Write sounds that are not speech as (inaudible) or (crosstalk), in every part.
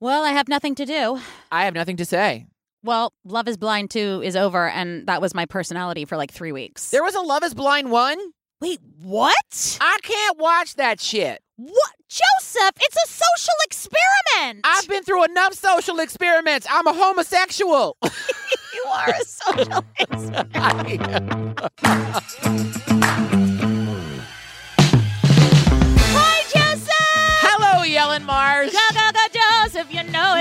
Well, I have nothing to do. I have nothing to say. Well, Love is Blind 2 is over, and that was my personality for like three weeks. There was a Love is Blind one? Wait, what? I can't watch that shit. What? Joseph, it's a social experiment. I've been through enough social experiments. I'm a homosexual. (laughs) you are a social (laughs) experiment. Hi, Joseph! Hello, Yellen Mars. Go,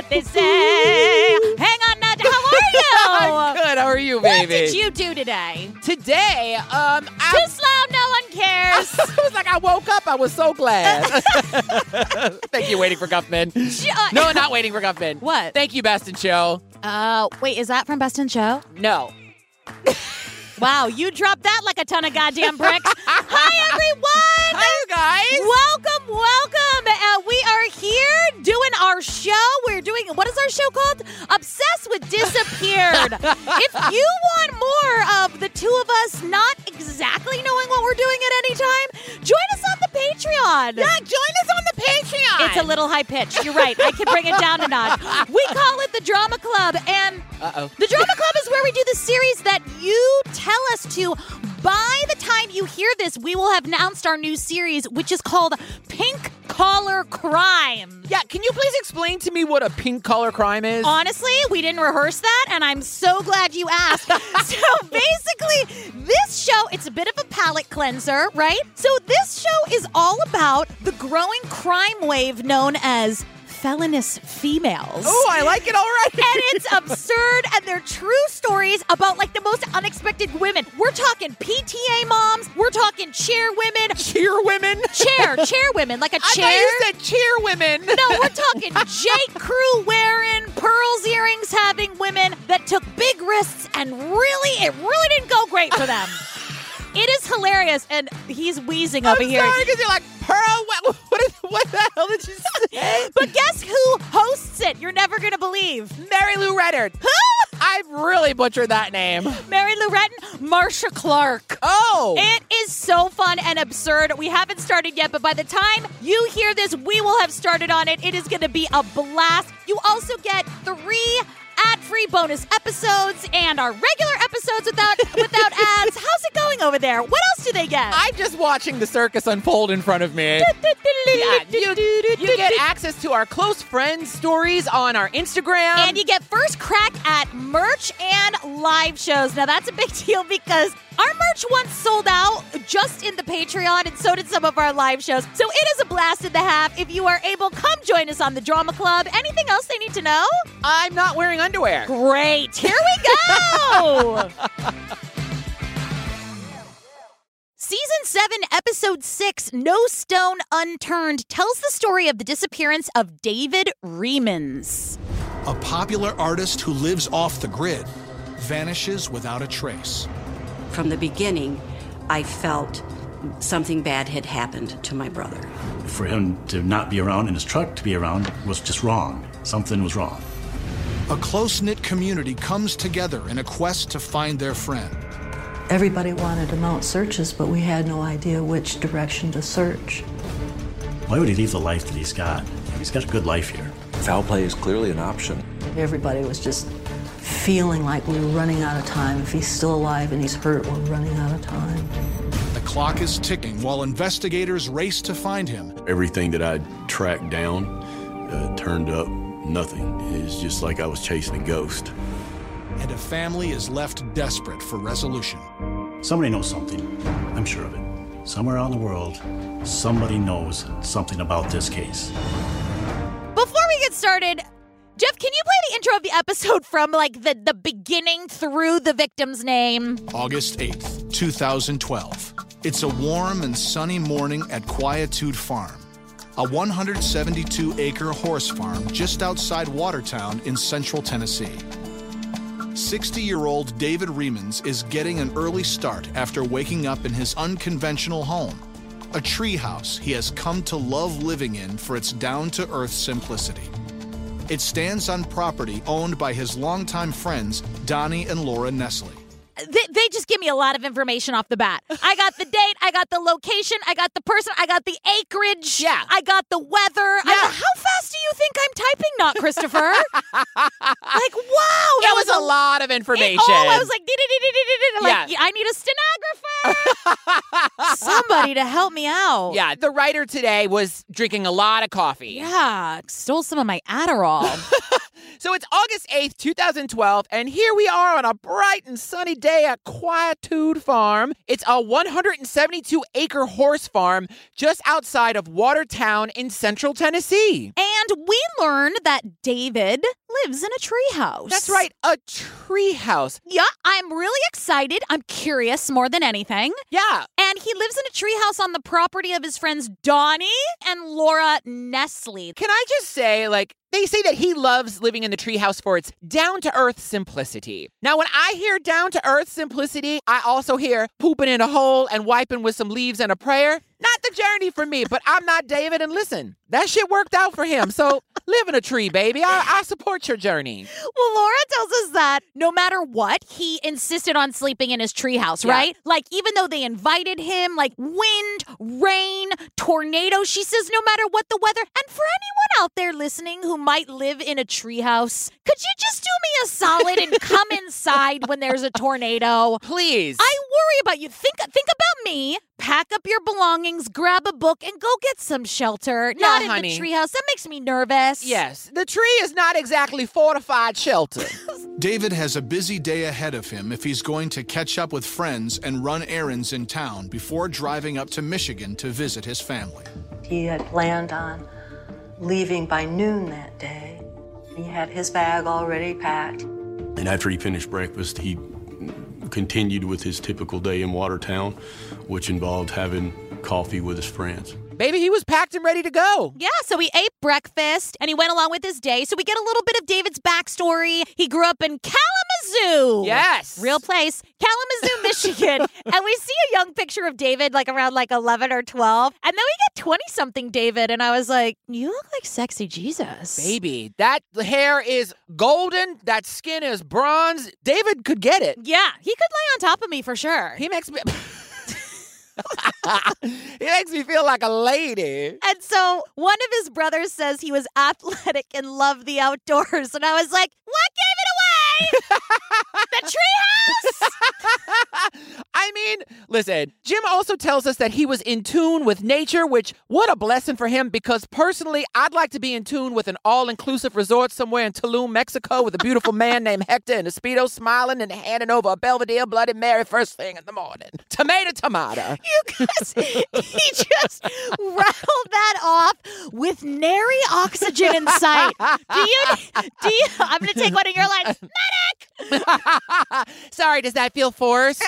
what they say. Hang on now, how are (laughs) you? I'm good. How are you, baby? What did you do today? Today, um, I, Too slow, no one cares. (laughs) it was like I woke up. I was so glad. (laughs) Thank you, waiting for Guffman. Jo- No, not waiting for Guffman. What? Thank you, Best in Show. Uh, wait, is that from Best in Show? No. Wow, you dropped that like a ton of goddamn bricks. (laughs) Hi, everyone. Hi, you guys. Welcome, welcome. Uh, we are here doing our show. We're doing, what is our show called? Obsessed with Disappeared. (laughs) if you want more of the two of us not exactly knowing what we're doing at any time, join us on the Patreon. Yeah, join us on the Patreon. It's a little high pitched. You're right. I can bring it down a notch. (laughs) We call it the Drama Club, and Uh-oh. the Drama Club is where we do the series that you tell us to. By the time you hear this, we will have announced our new series, which is called Pink Collar Crime. Yeah, can you please explain to me what a pink collar crime is? Honestly, we didn't rehearse that, and I'm so glad you asked. (laughs) so basically, this show, it's a bit of a palate cleanser, right? So this show is all about the growing crime wave known as felonious females. oh, I like it already. and it's (laughs) absurd and they're true stories about like the most unexpected women. We're talking PTA moms, we're talking chair women, cheer women. chair, (laughs) chair women, like a I chair. you said cheer women. no, we're (laughs) talking J. Crew wearing, pearls earrings having women that took big risks and really, it really didn't go great for them. It is hilarious, and he's wheezing over I'm here. sorry because you're like Pearl. What, what, is, what the hell did you say? (laughs) But guess who hosts it? You're never gonna believe. Mary Lou Reddard. (laughs) I've really butchered that name. Mary Lou Retton, Marcia Clark. Oh, It is so fun and absurd. We haven't started yet, but by the time you hear this, we will have started on it. It is going to be a blast. You also get three ad-free bonus episodes and our regular episodes without (laughs) without ads. How's it going over there? What else do they get? I'm just watching the circus unfold in front of me. (laughs) Yeah, you, you get access to our close friends stories on our Instagram. and you get first crack at merch and live shows. Now that's a big (laughs) deal because our merch once sold out just in the Patreon, and so did some of our live shows. So it is a blast in the half. If you are able, come join us on the Drama Club. Anything else they need to know? I'm not wearing underwear. Great. Here we go. (laughs) Season 7, Episode 6, No Stone Unturned, tells the story of the disappearance of David Riemens. A popular artist who lives off the grid vanishes without a trace. From the beginning, I felt something bad had happened to my brother. For him to not be around and his truck to be around was just wrong. Something was wrong. A close knit community comes together in a quest to find their friend. Everybody wanted to mount searches, but we had no idea which direction to search. Why would he leave the life that he's got? He's got a good life here. Foul play is clearly an option. Everybody was just feeling like we're running out of time. If he's still alive and he's hurt, we're running out of time. The clock is ticking while investigators race to find him. Everything that I tracked down uh, turned up nothing. It's just like I was chasing a ghost. And a family is left desperate for resolution. Somebody knows something. I'm sure of it. Somewhere around the world, somebody knows something about this case. Before we get started, Jeff, can you play the intro of the episode from like the, the beginning through the victim's name? August 8th, 2012. It's a warm and sunny morning at Quietude Farm, a 172 acre horse farm just outside Watertown in central Tennessee. 60 year old David Riemens is getting an early start after waking up in his unconventional home, a treehouse he has come to love living in for its down to earth simplicity. It stands on property owned by his longtime friends, Donnie and Laura Nestle. they, they just give me a lot of information off the bat. I got the date, I got the location, I got the person, I got the acreage. Yeah. I got the weather. Yeah. I, how fast do you think I'm typing, not Christopher? (laughs) like, wow, That was a lot of It- information. oh, I was like, like Yeah. I need a stenographer. (laughs) (laughs) Somebody to help me out. yeah, the writer today was drinking a lot of coffee. Yeah, stole some of my Adderall. (laughs) So it's August 8th, 2012, and here we are on a bright and sunny day at Quietude Farm. It's a 172 acre horse farm just outside of Watertown in central Tennessee. and we learned that David lives in a treehouse. That's right, a tree house. Yeah, I'm really excited. I'm curious more than anything. Yeah, And he lives in a treehouse on the property of his friends Donnie and Laura Nestle. Can I just say, like, they say that he loves living in the treehouse for its down to earth simplicity. Now, when I hear down to earth simplicity, I also hear pooping in a hole and wiping with some leaves and a prayer. Not the journey for me, but I'm not David. And listen, that shit worked out for him. So live in a tree, baby. I, I support your journey. Well, Laura tells us that no matter what, he insisted on sleeping in his treehouse, Yeah. right? Like, even though they invited him, like wind, rain, tornado, she says no matter what the weather. And for anyone out there listening who might live in a treehouse, could you just do me a solid and come (laughs) inside when there's a tornado? Please. I worry about you. Think think about me. Pack up your belongings, grab a book, and go get some shelter. Not in honey. the treehouse. That makes me nervous. yes, the tree is not exactly fortified shelter. (laughs) David has a busy day ahead of him if he's going to catch up with friends and run errands in town before driving up to Michigan to visit his family. He had planned on leaving by noon that day. He had his bag already packed. And after he finished breakfast, he continued with his typical day in Watertown, which involved having coffee with his friends. Baby, he was packed and ready to go. Yeah, so he ate breakfast and he went along with his day. So we get a little bit of David's backstory. He grew up in Kalamazoo. Yes. Real place, Kalamazoo, (laughs) Michigan. and we see a young picture of David like around like 11 or 12. And then we get 20 something David. And I was like, you look like sexy Jesus. Baby, that hair is golden. That skin is bronze. David could get it. Yeah, he could lay on top of me for sure. He makes me. (laughs) (laughs) he makes me feel like a lady. And so one of his brothers says he was athletic and loved the outdoors. And I was like, what gave it away? (laughs) the treehouse? (laughs) I mean, listen, Jim also tells us that he was in tune with nature, which, what a blessing for him, because personally, I'd like to be in tune with an all inclusive resort somewhere in Tulum, Mexico, with a beautiful man named Hector and a Speedo smiling and handing over a Belvedere Bloody Mary first thing in the morning. Tomato, tomato. You guys, he just rattled that off with nary oxygen in sight. Do you, do you, I'm going to take one of your lines. (laughs) Sorry, does that feel forced?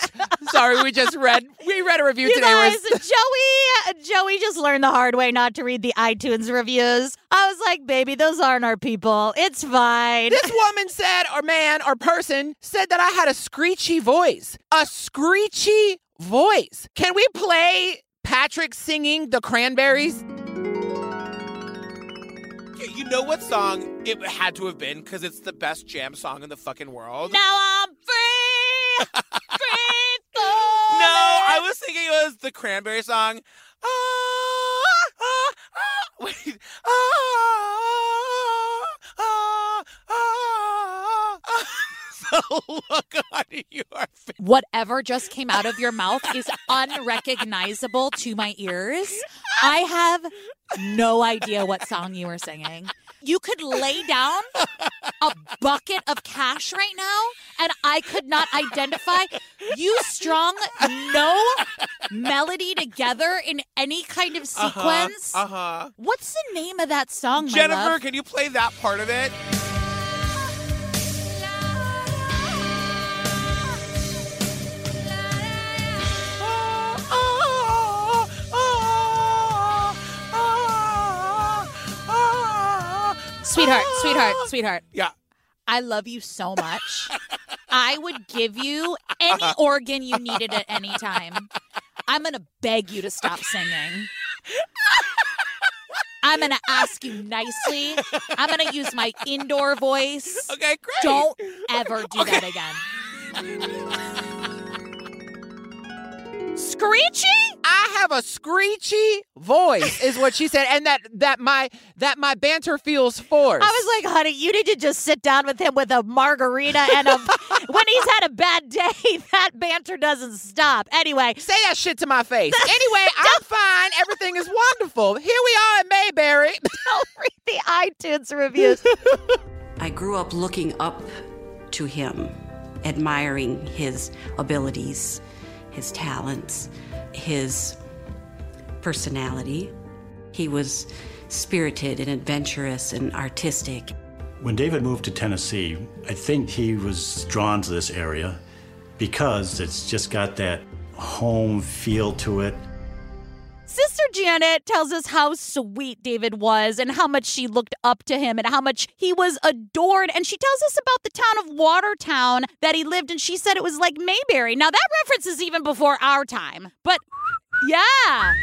Sorry, we just read we read a review You today. guys, Joey, Joey just learned the hard way not to read the iTunes reviews. I was like, baby, those aren't our people. It's fine. This woman said, or man, or person said that I had a screechy voice. A screechy voice. Can we play Patrick singing the cranberries? You know what song it had to have been because it's the best jam song in the fucking world. now I'm free, free (laughs) falling. No, I was thinking it was the Cranberry song. Ah, ah, ah, wait. Ah, ah, ah, ah. the look on your face. Whatever just came out of your mouth is unrecognizable to my ears. I have no idea what song you were singing. You could lay down a bucket of cash right now, and I could not identify. You strung no melody together in any kind of sequence. Uh huh. What's the name of that song, Jennifer, can you play that part of it? Sweetheart, (gasps) sweetheart, sweetheart. Yeah. I love you so much. (laughs) I would give you any uh-huh. organ you needed at any time. I'm going to beg you to stop singing. (laughs) I'm going to ask you nicely. I'm going to use my indoor voice. Okay, great. Don't ever do that again. (laughs) Screechy? I have a screechy voice, is what she said, and that that my that my banter feels forced. I was like, honey, you need to just sit down with him with a margarita and a. (laughs) when he's had a bad day, (laughs) that banter doesn't stop. Anyway, say that shit to my face. (laughs) Anyway, I'm fine. Everything is wonderful. Here we are in Mayberry. Don't read the iTunes reviews. I grew up looking up to him, admiring his abilities, his talents, his personality. He was spirited and adventurous and artistic. When David moved to Tennessee, I think he was drawn to this area because it's just got that home feel to it. Sister Janet tells us how sweet David was and how much she looked up to him and how much he was adored. And she tells us about the town of Watertown that he lived in. She said it was like Mayberry. Now, that reference is even before our time. But yeah, I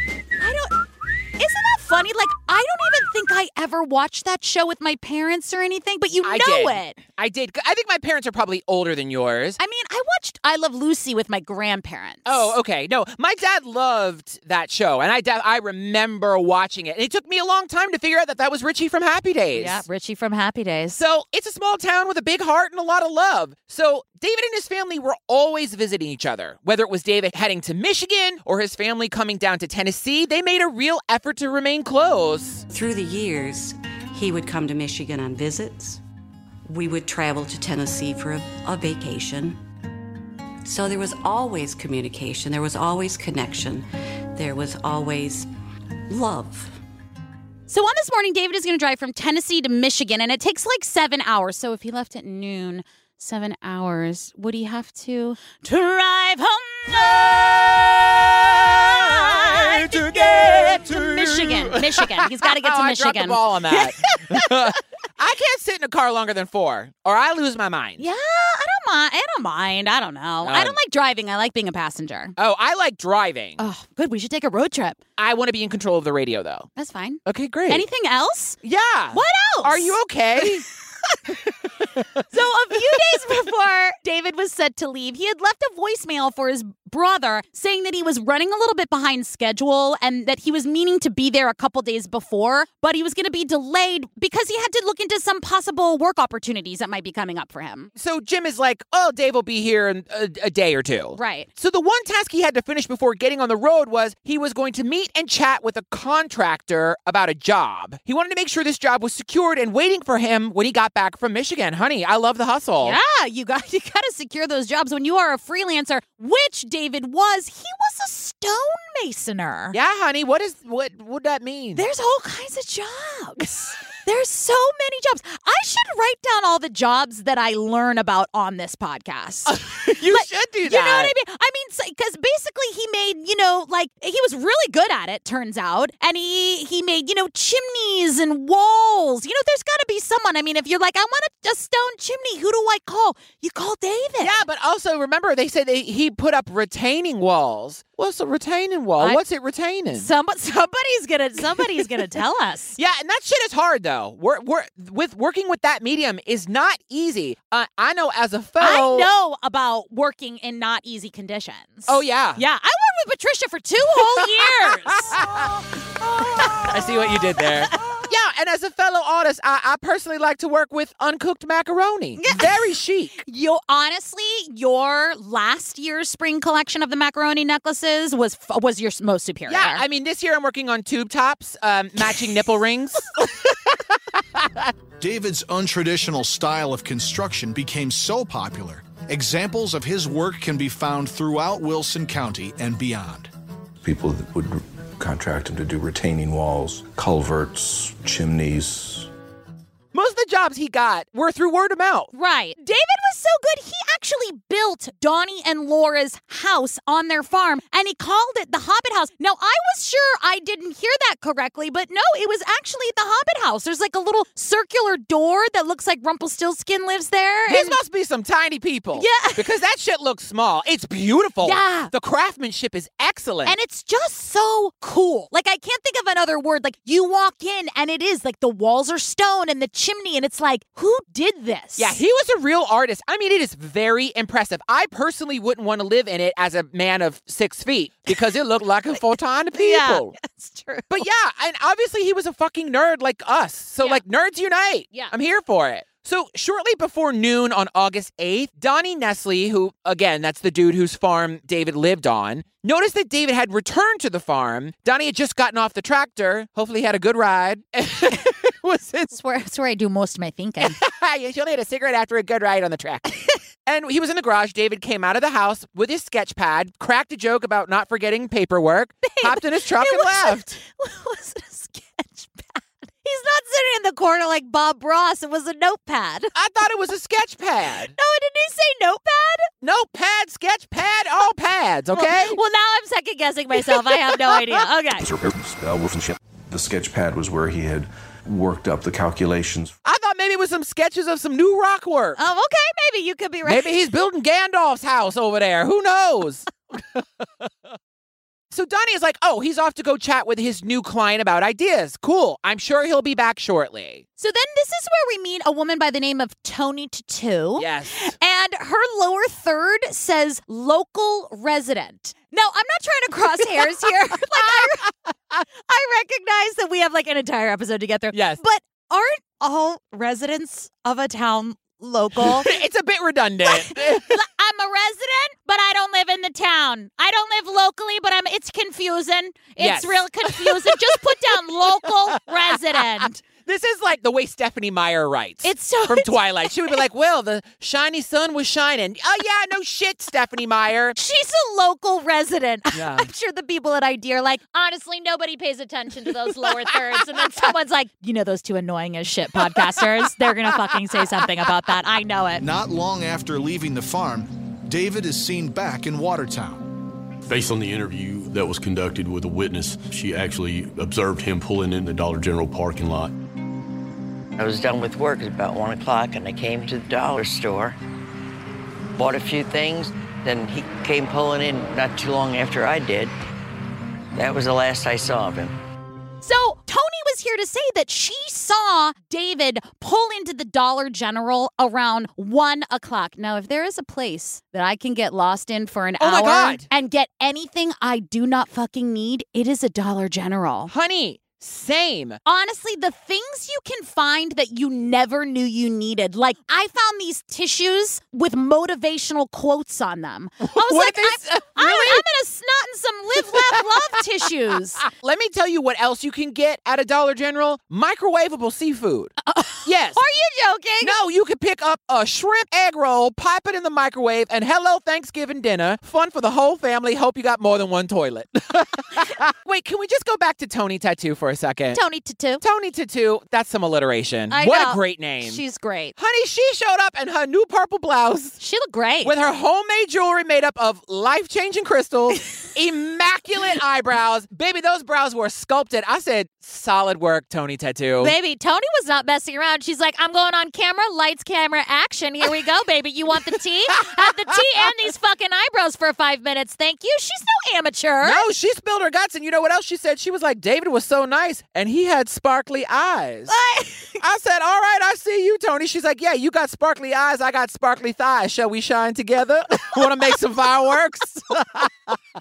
don't. Isn't funny? Like, I don't even think I ever watched that show with my parents or anything, but you I know did. it. I did. I think my parents are probably older than yours. I mean, I watched I Love Lucy with my grandparents. Oh, okay. No, my dad loved that show, and I da- I remember watching it. And it took me a long time to figure out that that was Richie from Happy Days. Yeah, Richie from Happy Days. So it's a small town with a big heart and a lot of love. So David and his family were always visiting each other. Whether it was David heading to Michigan or his family coming down to Tennessee, they made a real effort to remain close. Through the years, he would come to Michigan on visits. We would travel to Tennessee for a, a vacation. So there was always communication, there was always connection, there was always love. So on this morning, David is going to drive from Tennessee to Michigan, and it takes like seven hours. So if he left at noon, seven hours, would he have to drive home to get to Michigan? Michigan. He's got to get (laughs) to Oh, I Michigan. dropped the ball on that. (laughs) I can't sit in a car longer than four, or I lose my mind. Yeah, I don't mind. I don't mind. I don't know. I Um, don't like driving. I like being a passenger. Oh, I like driving. Oh, good. We should take a road trip. I want to be in control of the radio, though. That's fine. Okay, great. Anything else? Yeah. What else? Are you okay? (laughs) (laughs) So a few days before David was set to leave, he had left a voicemail for his brother saying that he was running a little bit behind schedule and that he was meaning to be there a couple days before, but he was going to be delayed because he had to look into some possible work opportunities that might be coming up for him. so Jim is like, oh, Dave will be here in a, a day or two. Right. So the one task he had to finish before getting on the road was he was going to meet and chat with a contractor about a job. He wanted to make sure this job was secured and waiting for him when he got back from Michigan. Honey, I love the hustle. Yeah, you got (laughs) you got to secure those jobs when you are a freelancer, which David was. He was a stonemasoner. Yeah, honey. What is what would that mean? There's all kinds of jobs. (laughs) There's so many jobs. I should write down all the jobs that I learn about on this podcast. (laughs) you Like, should do that. You know what I mean? I mean, because basically he made, you know, like he was really good at it. Turns out, and he he made, you know, chimneys and walls. You know, there's got to be someone. I mean, if you're like, I want a, a stone chimney, who do I call? You call David. Yeah, but also remember they said they, he put up retaining walls. What's a retaining wall? I- What's it retaining? Somebody, (laughs) somebody's gonna somebody's gonna tell us. (laughs) Yeah, and that shit is hard though. We're, we're with working with that medium is not easy. Uh, I know as a fellow. I know about working in not easy conditions. Oh yeah. Yeah, I worked with Patricia for two whole years. (laughs) (laughs) I see what you did there. (laughs) Yeah, and as a fellow artist, I, I personally like to work with uncooked macaroni. Very chic. (laughs) you honestly, your last year's spring collection of the macaroni necklaces was was your most superior. Yeah, I mean, this year I'm working on tube tops, um, matching nipple rings. (laughs) David's untraditional style of construction became so popular, examples of his work can be found throughout Wilson County and beyond. People that would contract him to do retaining walls, culverts, chimneys. Most of the jobs he got were through word of mouth. Right. David was so good, he actually built Donnie and Laura's house on their farm and he called it the Hobbit House. Now, I was sure I didn't hear that correctly, but no, it was actually the Hobbit House. There's like a little circular door that looks like Rumpelstiltskin lives there. These and- must be some tiny people. Yeah. (laughs) Because that shit looks small. It's beautiful. Yeah. The craftsmanship is excellent. And it's just so cool. Like, I can't think of another word. Like, you walk in and it is like the walls are stone and the chimney, and it's like, who did this? yeah, he was a real artist. I mean, it is very impressive. I personally wouldn't want to live in it as a man of six feet because it looked like a full ton of people. Yeah, that's true. But yeah, and obviously he was a fucking nerd like us. So Yeah. like nerds unite. Yeah. I'm here for it. So shortly before noon on August 8th, Donnie Nestle, who again, that's the dude whose farm David lived on, noticed that David had returned to the farm. Donnie had just gotten off the tractor. Hopefully he had a good ride. (laughs) (laughs) was in That's where, that's where I do most of my thinking. you should hit a cigarette after a good ride on the track. (laughs) and he was in the garage. David came out of the house with his sketch pad, cracked a joke about not forgetting paperwork, (laughs) hopped in his truck, and wasn't- left. was it a sketch pad? He's not sitting in the corner like Bob Ross. It was a notepad. I thought it was a sketch pad. No, didn't he say notepad? Notepad, sketch pad, all pads, okay? Well, now I'm second guessing myself. I have no idea. Okay. The sketch pad was where he had worked up the calculations. I thought maybe it was some sketches of some new rock work. Oh, okay. Maybe you could be right. Maybe he's building Gandalf's house over there. Who knows? (laughs) so Donnie is like, oh, he's off to go chat with his new client about ideas. Cool. I'm sure he'll be back shortly. So then this is where we meet a woman by the name of Tony Tattoo. Yes. And her lower third says local resident. Now, I'm not trying to cross (laughs) hairs here. (laughs) like I, I recognize that we have like an entire episode to get through. Yes. But aren't all residents of a town local? (laughs) it's a bit redundant. (laughs) I'm a resident, but I don't live in the town. I don't live locally, but I'm it's confusing. It's Yes. real confusing. Just put down (laughs) local resident. This is like the way Stephenie Meyer writes. It's so from (laughs) Twilight. She would be like, well, the shiny sun was shining. Oh, yeah, no shit, Stephenie Meyer. (laughs) She's a local resident. (laughs) Yeah. I'm sure the people at ID are like, honestly, nobody pays attention to those lower thirds. And then someone's like, you know, those two annoying as shit podcasters, they're going to fucking say something about that. I know it. Not long after leaving the farm, David is seen back in Watertown. Based on the interview that was conducted with a witness, she actually observed him pulling in the Dollar General parking lot. I was done with work at about one o'clock and I came to the dollar store, bought a few things, then he came pulling in not too long after I did. That was the last I saw of him. So Tony was here to say that she saw David pull into the Dollar General around one o'clock. Now, if there is a place that I can get lost in for an Oh hour and get anything I do not fucking need, it is a Dollar General. Honey, same. Honestly, the things you can find that you never knew you needed. Like, I found these tissues with motivational quotes on them. I was like, I'm, say? Uh, I'm, Really? I'm gonna snot in some live, laugh, (laughs) love tissues. Let me tell you what else you can get at a Dollar General microwavable seafood. Uh, uh, yes. Are you joking? No, you can pick up a shrimp egg roll, pop it in the microwave, and hello, Thanksgiving dinner. Fun for the whole family. Hope you got more than one toilet. (laughs) (laughs) Wait, can we just go back to Tony Tattoo for a second? Tony Tattoo. Tony Tattoo, that's some alliteration. I what know. a great name. She's great. Honey, she showed up in her new purple blouse She looked great. with her homemade jewelry made up of life changing crystals, (laughs) immaculate eyebrows. Baby, those brows were sculpted. I said, solid work, Tony Tattoo. Baby, Tony was not messing around. She's like, I'm going on camera, lights, camera, action. Here we go, (laughs) baby. You want the tea? Have the tea and these fucking eyebrows for five minutes. Thank you. She's no amateur. No, she spilled her guts. And you know what else she said? She was like, David was so nice and he had sparkly eyes. (laughs) I said, All right, I see you, Tony. She's like, Yeah, you got sparkly eyes. I got sparkly thighs. Shall we shine together? (laughs) Want to make some fireworks?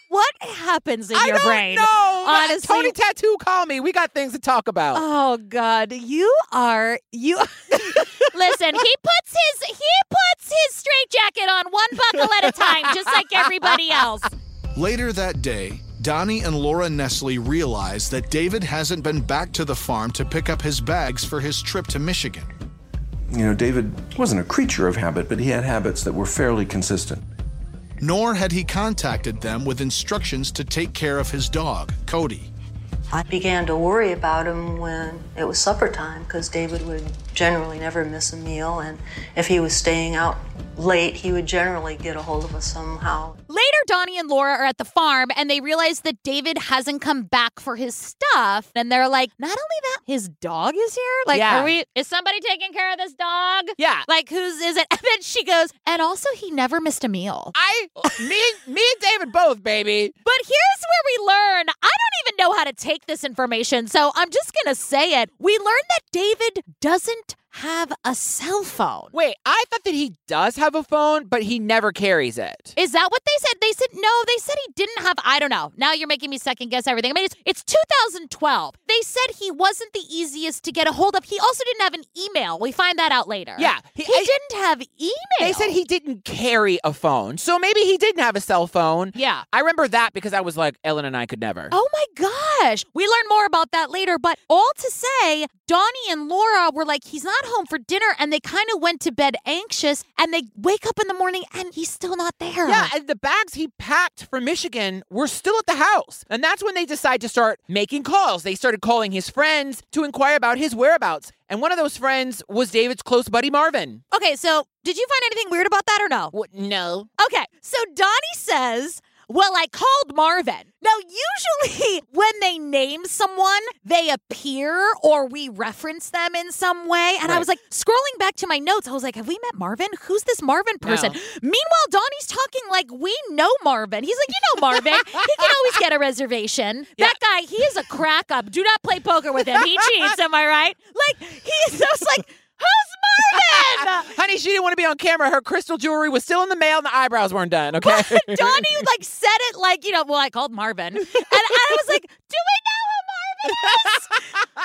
what happens in I your don't brain? know. Honestly. Tony Tattoo, call me. We got things to talk about. Oh God, you are you. (laughs) Listen, he puts his he puts his straight jacket on one buckle at a time, just like everybody else. Later that day, Donnie and Laura Nestle realize that David hasn't been back to the farm to pick up his bags for his trip to Michigan. You know, David wasn't a creature of habit, but he had habits that were fairly consistent. Nor had he contacted them with instructions to take care of his dog, Cody. I began to worry about him when it was supper time because David would generally never miss a meal, and if he was staying out late, he would generally get a hold of us somehow. Later, Donnie and Laura are at the farm and they realize that David hasn't come back for his stuff. And they're like, not only that, his dog is here. Like, Yeah. are we? Is somebody taking care of this dog? Yeah. Like, whose is it? (laughs) And then she goes, and also he never missed a meal. I, me, me and David both, baby. But here's where we learn I don't even know how to take this information, so I'm just gonna say it. We learn that David doesn't have a cell phone. Wait, I thought that he does have a phone, but he never carries it. Is that what they said? They said no. They said he didn't have. I don't know. Now you're making me second guess everything. I mean, it's it's 2012. They said he wasn't the easiest to get a hold of. He also didn't have an email. We find that out later. Yeah, he, he- I- didn't have email. They said he didn't carry a phone. So maybe he didn't have a cell phone. Yeah. I remember that because I was like, Ellen and I could never. Oh my gosh. We learn more about that later. But all to say, Donnie and Laura were like, he's not home for dinner. And they kind of went to bed anxious. And they wake up in the morning and he's still not there. Yeah, and the bags he packed for Michigan were still at the house. And that's when they decide to start making calls. They started calling his friends to inquire about his whereabouts. And one of those friends was David's close buddy Marvin. Okay, so did you find anything weird about that or no? What? No. Okay, so Donnie says, Well, I called Marvin. Now, usually (laughs) when they name someone, they appear or we reference them in some way. And I was like, scrolling back to my notes, I was like, Have we met Marvin? Who's this Marvin person? No. Meanwhile, Donnie's talking like we know Marvin. He's like, You know Marvin. he can always get a reservation. (laughs) Yeah. That guy, he is a crack up. Do not play poker with him. He cheats, am I right? Like, he's just like, Who's (laughs) Marvin? Honey, she didn't want to be on camera. Her crystal jewelry was still in the mail and the eyebrows weren't done, okay? Donnie like said it like, you know, well, I called Marvin. And I was like, do we know who Marvin is?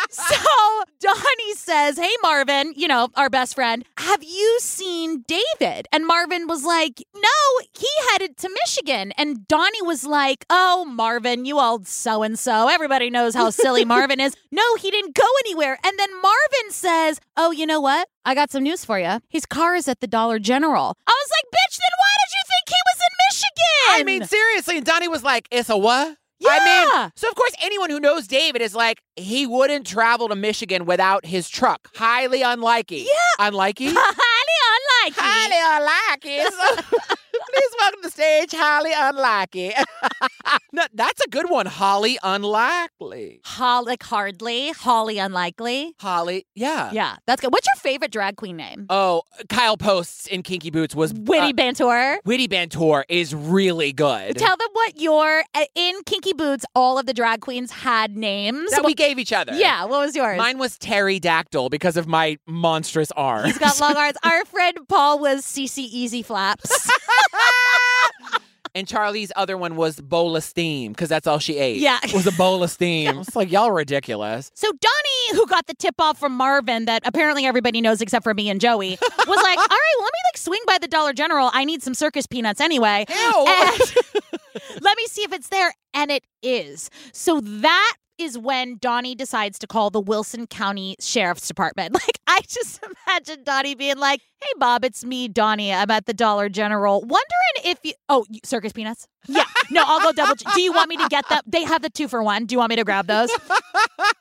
So Donnie says, Hey Marvin, you know, our best friend, have you seen David? And Marvin was like, No, he headed to Michigan. And Donnie was like, Oh, Marvin, you old so and so. Everybody knows how silly (laughs) Marvin is. No, he didn't go anywhere. And then Marvin says, Oh, you know what? I got some news for you. His car is at the Dollar General. I was like, Bitch, then why did you think he was in Michigan? I mean, seriously. And Donnie was like, It's a what? I Yeah. mean, so of course, anyone who knows David is like, he wouldn't travel to Michigan without his truck. Highly unlikely. Yeah. Unlikely? (laughs) highly unlikely. Highly unlikely. (laughs) (laughs) So- Please welcome to the stage, Holly Unlikely. (laughs) no, that's a good one, Holly Unlikely. Holly, like hardly, Holly unlikely. Holly, yeah. Yeah, that's good. What's your favorite drag queen name? Oh, Kyle Posts in Kinky Boots was Witty uh, Bantor. Witty Bantor is really good. Tell them what your uh, in Kinky Boots. All of the drag queens had names. that we gave each other. yeah, what was yours? Mine was Terry Dactyl because of my monstrous arms. He's got long (laughs) arms. Our friend Paul was CC Easy Flaps. (laughs) and Charlie's other one was bowl of steam because that's all she ate. Yeah. was a bowl of steam. (laughs) It's like y'all are ridiculous. So Donnie, who got the tip off from Marvin that apparently everybody knows except for me and Joey, was like, (laughs) "All right, well, let me like swing by the Dollar General. I need some circus peanuts anyway. Ew. And (laughs) let me see if it's there." And it is. So that is when Donnie decides to call the Wilson County Sheriff's Department. (laughs) Like, I just (laughs) imagine Donnie being like, "Hey, Bob, it's me, Donnie. I'm at the Dollar General. Wondering if you oh circus peanuts? Yeah, no, I'll go (laughs) double. Do you want me to get them? They have the two for one. Do you want me to grab those?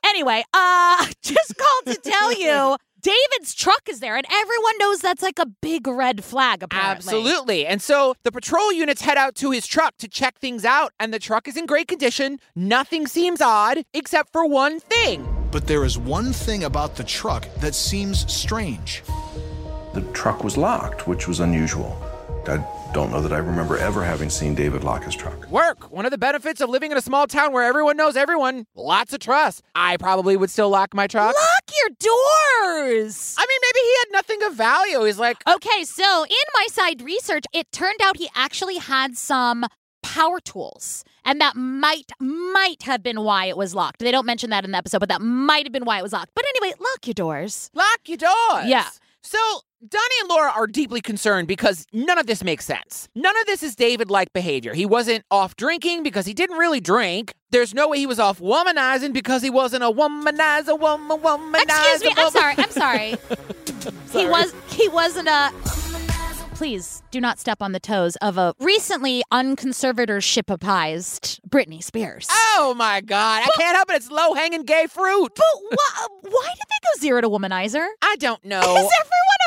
Anyway, uh, just called to tell you David's truck is there, and everyone knows that's like a big red flag, apparently. Absolutely. And so the patrol units head out to his truck to check things out, and the truck is in great condition. Nothing seems odd except for one thing. But there is one thing about the truck that seems strange. The truck was locked, which was unusual. I don't know that I remember ever having seen David lock his truck. Work. One of the benefits of living in a small town where everyone knows everyone. Lots of trust. I probably would still lock my truck. Lock your doors. I mean, maybe he had nothing of value. He's like, Okay, so in my side research, it turned out he actually had some power tools. And that might might have been why it was locked. They don't mention that in the episode, but that might have been why it was locked. But anyway, lock your doors. lock your doors. Yeah. So Donnie and Laura are deeply concerned because none of this makes sense. None of this is David like behavior. He wasn't off drinking because he didn't really drink. There's no way he was off womanizing because he wasn't a womanizer, woman, womanizer. Excuse me, I'm sorry. I'm sorry. (laughs) he was he wasn't a Please do not step on the toes of a recently unconservatorshipized Britney Spears. Oh my God. I can't help it. It's low hanging gay fruit. But why, why did they go zero to womanizer? I don't know. Is everyone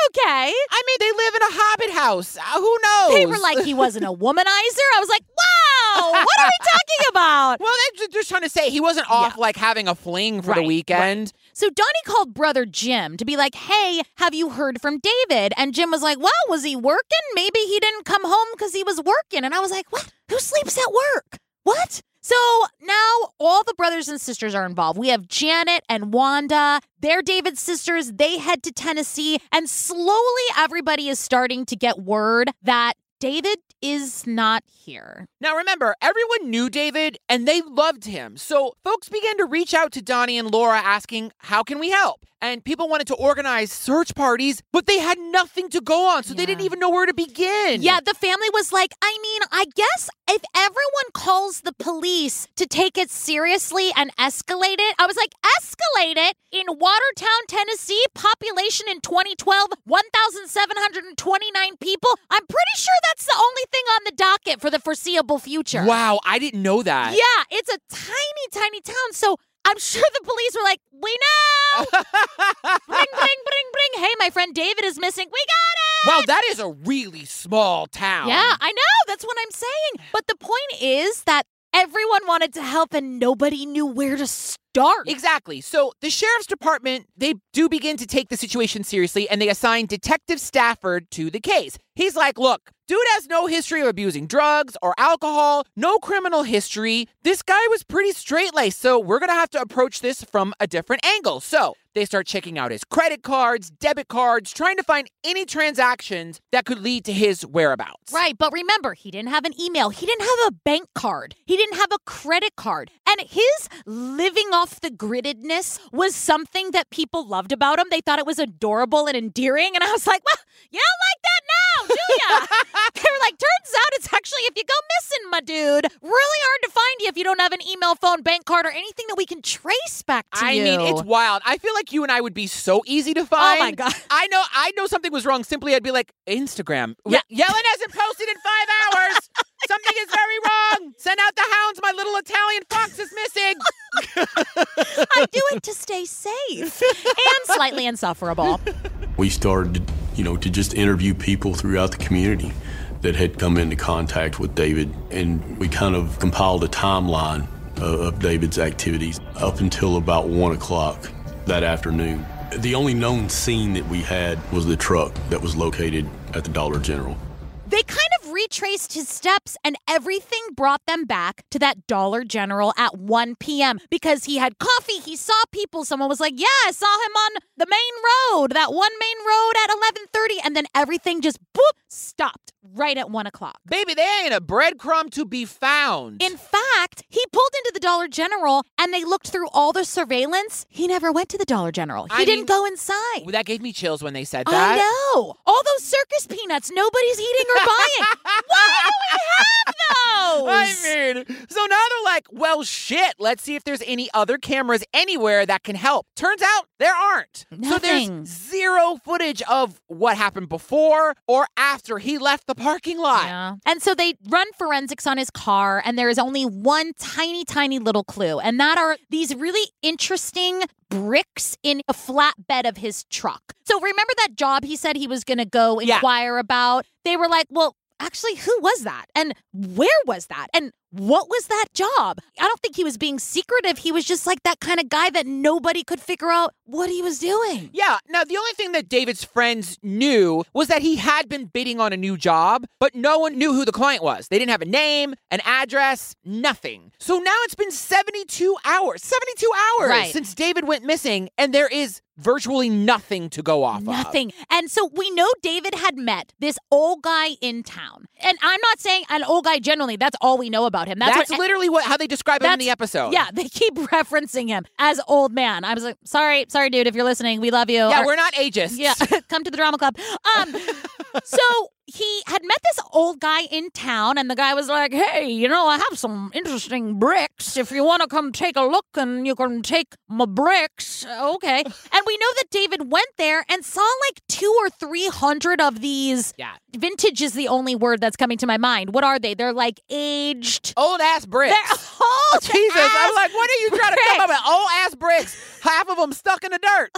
okay? I mean, they live in a hobbit house. Uh, who knows? They were like, he wasn't a (laughs) womanizer. I was like, wow, what are we talking about? (laughs) well, they're just trying to say he wasn't off like having a fling for the Right, weekend. So Donnie called brother Jim to be like, hey, have you heard from David? And Jim was like, well, was he working? Maybe he didn't come home because he was working. And I was like, what? Who sleeps at work? What? So now all the brothers and sisters are involved. We have Janet and Wanda. They're David's sisters. They head to Tennessee, and slowly everybody is starting to get word that David is not here. Now remember, everyone knew David and they loved him. So folks began to reach out to Donnie and Laura asking, How can we help? And people wanted to organize search parties, but they had nothing to go on, so they didn't even know where to begin. Yeah, the family was like, I mean, I guess if everyone calls the police to take it seriously and escalate it, I was like, escalate it in Watertown, Tennessee, population in 2012, 1,729 people. I'm pretty sure that's the only thing on the docket for the foreseeable future. Wow, I didn't know that. Yeah, it's a tiny, tiny town. So I'm sure the police were like, we know. (laughs) bring, bring, bring, bring. Hey, my friend David is missing. We got it. Wow, that is a really small town. Yeah, I know. That's what I'm saying. But the point is that everyone wanted to help and nobody knew where to start. Exactly. So the sheriff's department, they do begin to take the situation seriously and they assign Detective Stafford to the case. He's like, look, dude has no history of abusing drugs or alcohol, no criminal history. This guy was pretty straight laced, so we're gonna have to approach this from a different angle. So they start checking out his credit cards, debit cards, trying to find any transactions that could lead to his whereabouts. Right, but remember, he didn't have an email. He didn't have a bank card. He didn't have a credit card. And his living off the griddedness was something that people loved about him. They thought it was adorable and endearing. And I was like, well, you don't like that now, do ya? (laughs) they were like, turns out it's actually, if you go missing, my dude, really hard to find you if you don't have an email, phone, bank card, or anything that we can trace back to you. I you. mean, it's wild. I feel like you and I would be so easy to find. Oh my God. I know I know something was wrong. Simply I'd be like, Instagram. Yeah. Ye- Yellen hasn't posted in five hours. (laughs) something is very wrong. Send out the hounds. My little Italian fox is missing. (laughs) I do it to stay safe and slightly insufferable. We started, you know, to just interview people throughout the community that had come into contact with David, and we kind of compiled a timeline of, of David's activities up until about one o'clock that afternoon. The only known scene that we had was the truck that was located at the Dollar General. They kind of retraced his steps, and everything brought them back to that Dollar General at 1 p.m. because he had coffee, he saw people. Someone was like, "Yeah, I saw him on the main road, that one main road at 11:30," and then everything just boop stopped right at one o'clock. Baby, they ain't a breadcrumb to be found. In fact, he pulled into the Dollar General and they looked through all the surveillance. He never went to the Dollar General. He I didn't mean- go inside. Well, that gave me chills when they said that. I know. All those circus peanuts nobody's eating or buying. (laughs) Why do we have (laughs) those? I mean, so now they're like, well, shit, let's see if there's any other cameras anywhere that can help. Turns out there aren't. So there's zero footage of what happened before or after he left the parking lot. Yeah. And so they run forensics on his car, and there is only one tiny, tiny little clue, and that are these really interesting bricks in a flatbed of his truck. So remember that job he said he was going to go Yeah. inquire about? They were like, well, actually, who was that? And where was that? And what was that job? I don't think he was being secretive. He was just like that kind of guy that nobody could figure out what he was doing. Yeah, now the only thing that David's friends knew was that he had been bidding on a new job, but no one knew who the client was. They didn't have a name, an address, nothing. So now it's been 72 hours, 72 hours Right. since David went missing, and there is virtually nothing to go off of. Nothing. And so we know David had met this old guy in town. And I'm not saying an old guy generally, that's all we know about him. That's, That's, what, literally what how they describe him in the episode. Yeah, they keep (laughs) referencing him as old man. I was like, sorry, sorry, dude, if you're listening, we love you. Yeah, Or- we're not ageist. yeah, (laughs) come to the drama club. Um, (laughs) so he had met this old guy in town, and the guy was like, "Hey, you know, I have some interesting bricks. If you want to come take a look, and you can take my bricks, uh, okay." (laughs) and we know that David went there and saw like two or three hundred of these. Yeah. vintage is the only word that's coming to my mind. What are they? They're like aged. Old ass bricks. They're (laughs) old Jesus, I'm like, what are you trying to come up with? Old ass bricks, half of them stuck in the dirt.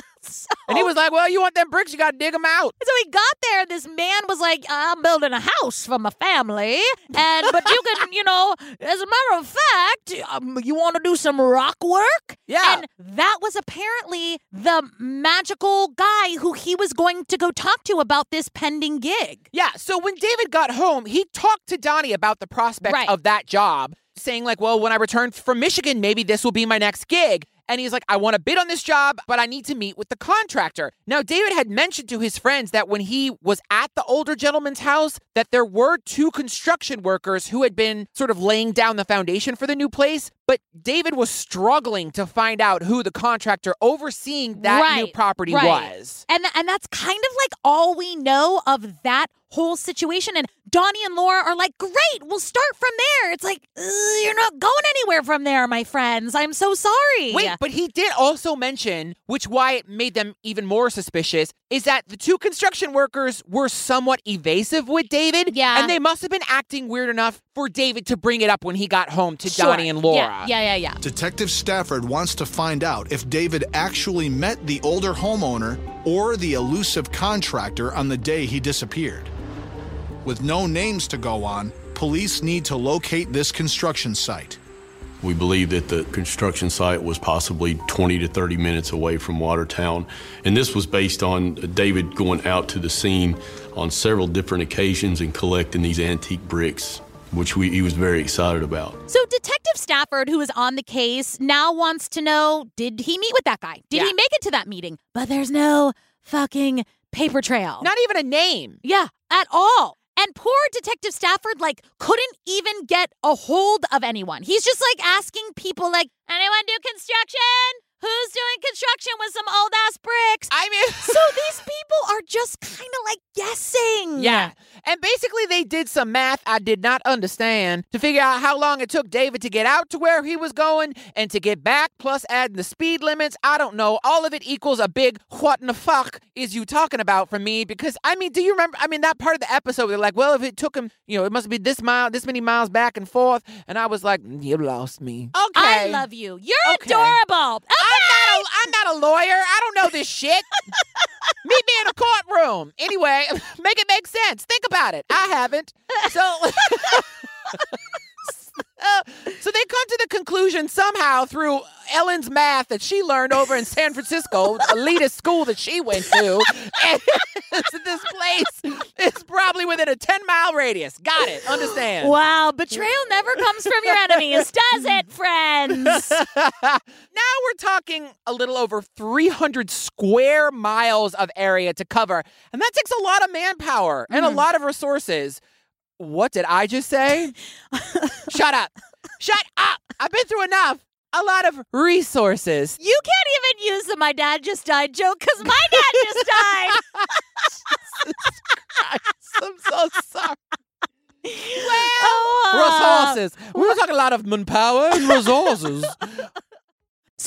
And he was like, Well, you want them bricks? You got to dig them out. So he got there, and this man was like, I'm building a house for my family. And, but you can, you know, as a matter of fact, um, you want to do some rock work? Yeah. And that was apparently the magical guy who he was going to go talk to about this pending gig. Yeah. So when David got home, he talked to Donnie about the prospect Right. of that job, saying, like, well, when I return from Michigan, maybe this will be my next gig. And he's like, I want to bid on this job, but I need to meet with the contractor. Now, David had mentioned to his friends that when he was at the older gentleman's house, that there were two construction workers who had been sort of laying down the foundation for the new place. But David was struggling to find out who the contractor overseeing that new property right. was. And and that's kind of like all we know of that whole situation. And Donnie and Laura are like, "Great, we'll start from there." It's like you're not going anywhere from there, my friends. I'm so sorry. Wait, but he did also mention, which why it made them even more suspicious, is that the two construction workers were somewhat evasive with David. Yeah. And they must have been acting weird enough for David to bring it up when he got home to Sure. Donnie and Laura. Yeah, yeah, yeah, yeah. Detective Stafford wants to find out if David actually met the older homeowner or the elusive contractor on the day he disappeared. With no names to go on, police need to locate this construction site. We believe that the construction site was possibly 20 to 30 minutes away from Watertown. And this was based on David going out to the scene on several different occasions and collecting these antique bricks, which we, he was very excited about. So Detective Stafford, who is on the case, now wants to know: Did he meet with that guy? Did Yeah. he make it to that meeting? But there's no fucking paper trail. Not even a name. Yeah, at all. And poor Detective Stafford, like, couldn't even get a hold of anyone. He's just like asking people, like, anyone do construction? Who's doing construction with some old ass bricks? I mean, (laughs) so these people are just kind of like guessing. Yeah. And basically, they did some math I did not understand to figure out how long it took David to get out to where he was going and to get back, plus adding the speed limits. I don't know. All of it equals a big what in the fuck is you talking about for me? Because, I mean, do you remember? I mean, that part of the episode, they're like, well, if it took him, you know, it must be this mile, this many miles back and forth. And I was like, mm, you lost me. Okay. I love you. You're Okay. adorable. Oh, I'm not, a, I'm not a lawyer. I don't know this shit. Meet me in a courtroom. Anyway, (laughs) make it make sense. Think about it. I haven't. So. (laughs) Uh, so they come to the conclusion somehow through Ellen's math that she learned over in San Francisco, elitist school that she went to. And (laughs) this place is probably within a 10 mile radius. Got it. Understand. Wow, betrayal never comes from your enemies, does it, friends? (laughs) now we're talking a little over 300 square miles of area to cover, and that takes a lot of manpower and a lot of resources. What did I just say? Shut up. Shut up. I've been through enough. A lot of resources. You can't even use the my dad just died joke because my dad just died. (laughs) I'm so sorry. Oh, uh, Resources. We were talking a lot of manpower and resources.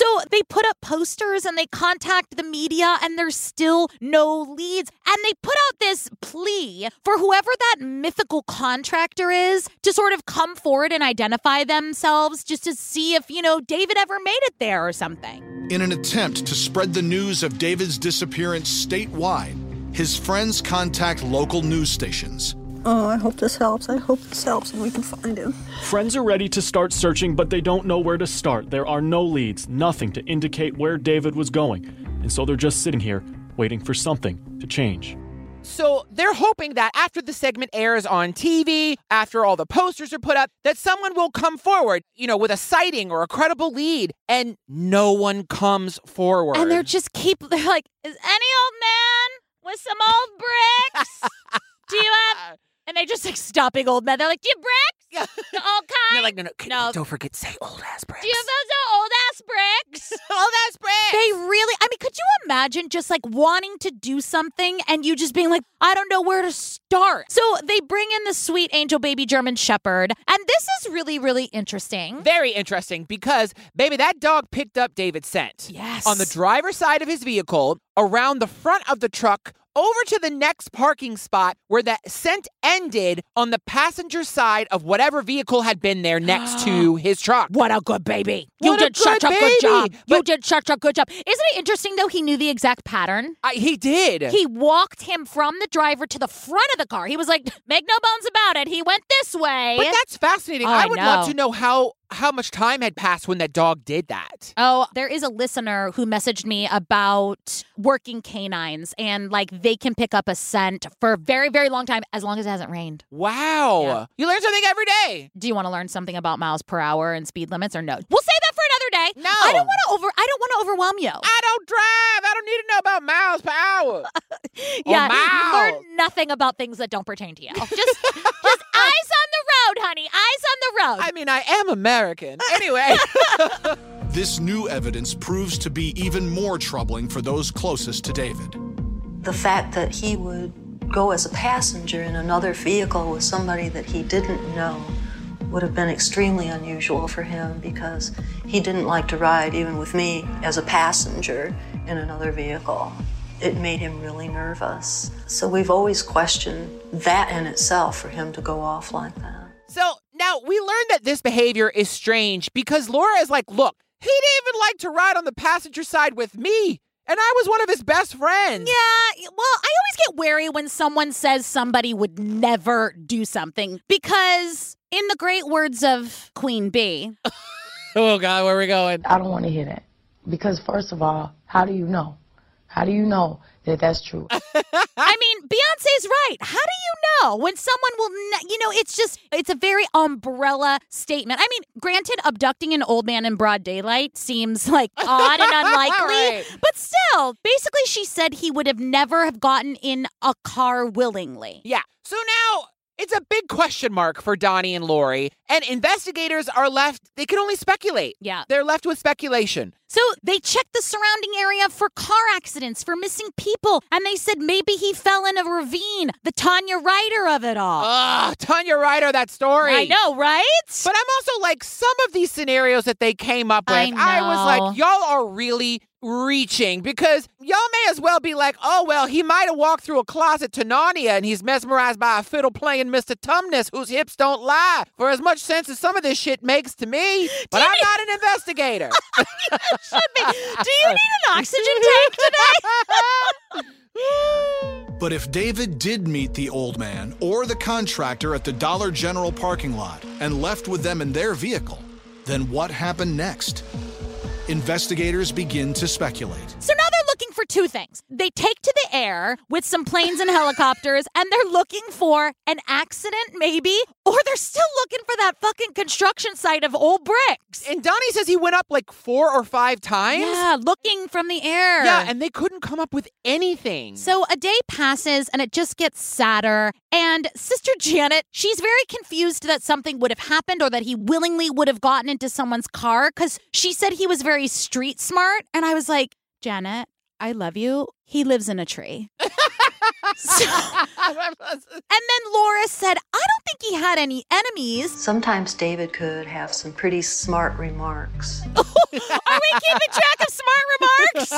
So they put up posters and they contact the media, and there's still no leads. And they put out this plea for whoever that mythical contractor is to sort of come forward and identify themselves just to see if, you know, David ever made it there or something. In an attempt to spread the news of David's disappearance statewide, his friends contact local news stations. Oh, I hope this helps. I hope this helps and we can find him. Friends are ready to start searching, but they don't know where to start. There are no leads, nothing to indicate where David was going. And so they're just sitting here, waiting for something to change. So they're hoping that after the segment airs on TV, after all the posters are put up, that someone will come forward, you know, with a sighting or a credible lead, and no one comes forward. And they're just keep, (laughs) they're like, is any old man with some old bricks? Do you have. And they just like stopping old men. They're like, do you have bricks? The old kind? They're like, no, no, No. don't forget, say old ass bricks. Do you have those uh, old ass bricks? (laughs) old ass bricks. They really, I mean, could you imagine just like wanting to do something and you just being like, I don't know where to start? So they bring in the sweet angel baby German Shepherd. And this is really, really interesting. Very interesting because, baby, that dog picked up David's scent. Yes. On the driver's side of his vehicle, around the front of the truck, over to the next parking spot where the scent ended on the passenger side of whatever vehicle had been there next to (gasps) his truck. What a good baby. You What a did such a good good job. baby. You did such a good job. Isn't it interesting, though, he knew the exact pattern? I, he did. He walked him from the driver to the front of the car. He was like, make no bones about it. He went this way. but that's fascinating. Oh, I I would love to know how how much time had passed when that dog did that. Oh, there is a listener who messaged me about working canines and like they can pick up a scent for a very, very long time as long as it hasn't rained. Wow. Yeah. You learn something every day. Do you want to learn something about miles per hour and speed limits or no? We'll save that for another day. No. I don't want to over I don't want to overwhelm you. I don't drive. I don't need to know about miles per hour. (laughs) yeah, miles. you learn nothing about things that don't pertain to you. Just just (laughs) eyes on the road, honey. Eyes on the road. I mean, I am American. Anyway. (laughs) This new evidence proves to be even more troubling for those closest to David. The fact that he would go as a passenger in another vehicle with somebody that he didn't know would have been extremely unusual for him because he didn't like to ride even with me as a passenger in another vehicle. It made him really nervous. So we've always questioned that in itself for him to go off like that. So now we learned that this behavior is strange because Laura is like, look, he didn't even like to ride on the passenger side with me. And I was one of his best friends. Yeah, well, I always get wary when someone says somebody would never do something because, in the great words of Queen Bey, (laughs) Oh, God, where are we going? I don't want to hear that. Because, first of all, how do you know? How do you know that that's true? (laughs) I mean, Beyonce's right. How do you know when someone will, ne- you know, it's just, it's a very umbrella statement. I mean, granted, abducting an old man in broad daylight seems like (laughs) odd and unlikely, Right. but still, basically, she said he would have never have gotten in a car willingly. Yeah. So now it's a big question mark for Donnie and Lori, and investigators are left, they can only speculate. Yeah. They're left with speculation. So they checked the surrounding area for car accidents, for missing people, and they said maybe he fell in a ravine. The Tanya Rider of it all. Ah, Tanya Rider, that story. I know, right? But I'm also like, some of these scenarios that they came up with, I was like, y'all are really reaching because y'all may as well be like, oh, well, he might have walked through a closet to Narnia and he's mesmerized by a fiddle playing Mr. Tumnus whose hips don't lie. For as much sense as some of this shit makes to me, but I'm not an investigator. (laughs) (laughs) Should be. Do you need an oxygen tank today? (laughs) But if David did meet the old man or the contractor at the Dollar General parking lot and left with them in their vehicle, then what happened next? Investigators begin to speculate. So now they're looking for two things. They take to the air with some planes and helicopters, and they're looking for an accident, maybe, or they're still looking for that fucking construction site of old bricks. And Donnie says he went up like four or five times. Yeah, looking from the air. Yeah, and they couldn't come up with anything. So a day passes and it just gets sadder. And Sister Janet, she's very confused that something would have happened or that he willingly would have gotten into someone's car because she said he was very street smart. And I was like, Janet, I love you. He lives in a tree. (laughs) So- and then Laura said, I don't think he had any enemies. Sometimes David could have some pretty smart remarks. (laughs) Are we keeping track of smart remarks?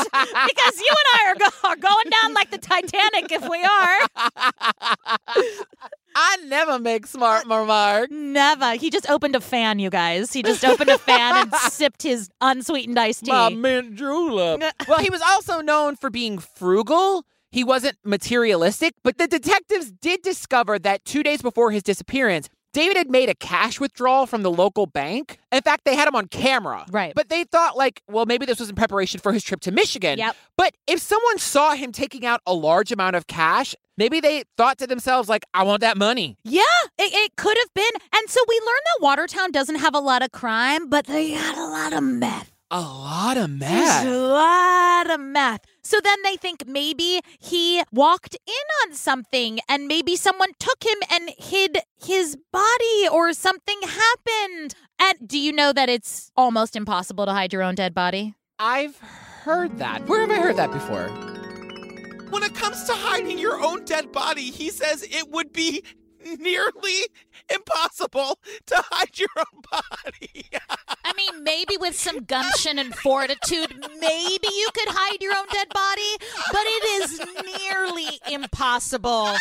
Because you and I are, go- are going down like the Titanic if we are. (laughs) I never make smart remarks. Never. He just opened a fan, you guys. He just opened a fan and (laughs) sipped his unsweetened iced tea. My mint julep. (laughs) well, he was also known for being frugal. He wasn't materialistic, but the detectives did discover that two days before his disappearance, David had made a cash withdrawal from the local bank. In fact, they had him on camera. Right. But they thought, like, well, maybe this was in preparation for his trip to Michigan. Yep. But if someone saw him taking out a large amount of cash, maybe they thought to themselves, like, I want that money. Yeah, it, it could have been. And so we learned that Watertown doesn't have a lot of crime, but they had a lot of meth. A lot of There's meth. a lot of meth. So then they think maybe he walked in on something and maybe someone took him and hid his body or something happened. And do you know that it's almost impossible to hide your own dead body? I've heard that. Where have I heard that before? When it comes to hiding your own dead body, he says it would be nearly impossible to hide your own body. I mean, maybe with some gumption and fortitude, maybe you could hide your own dead body, but it is nearly impossible.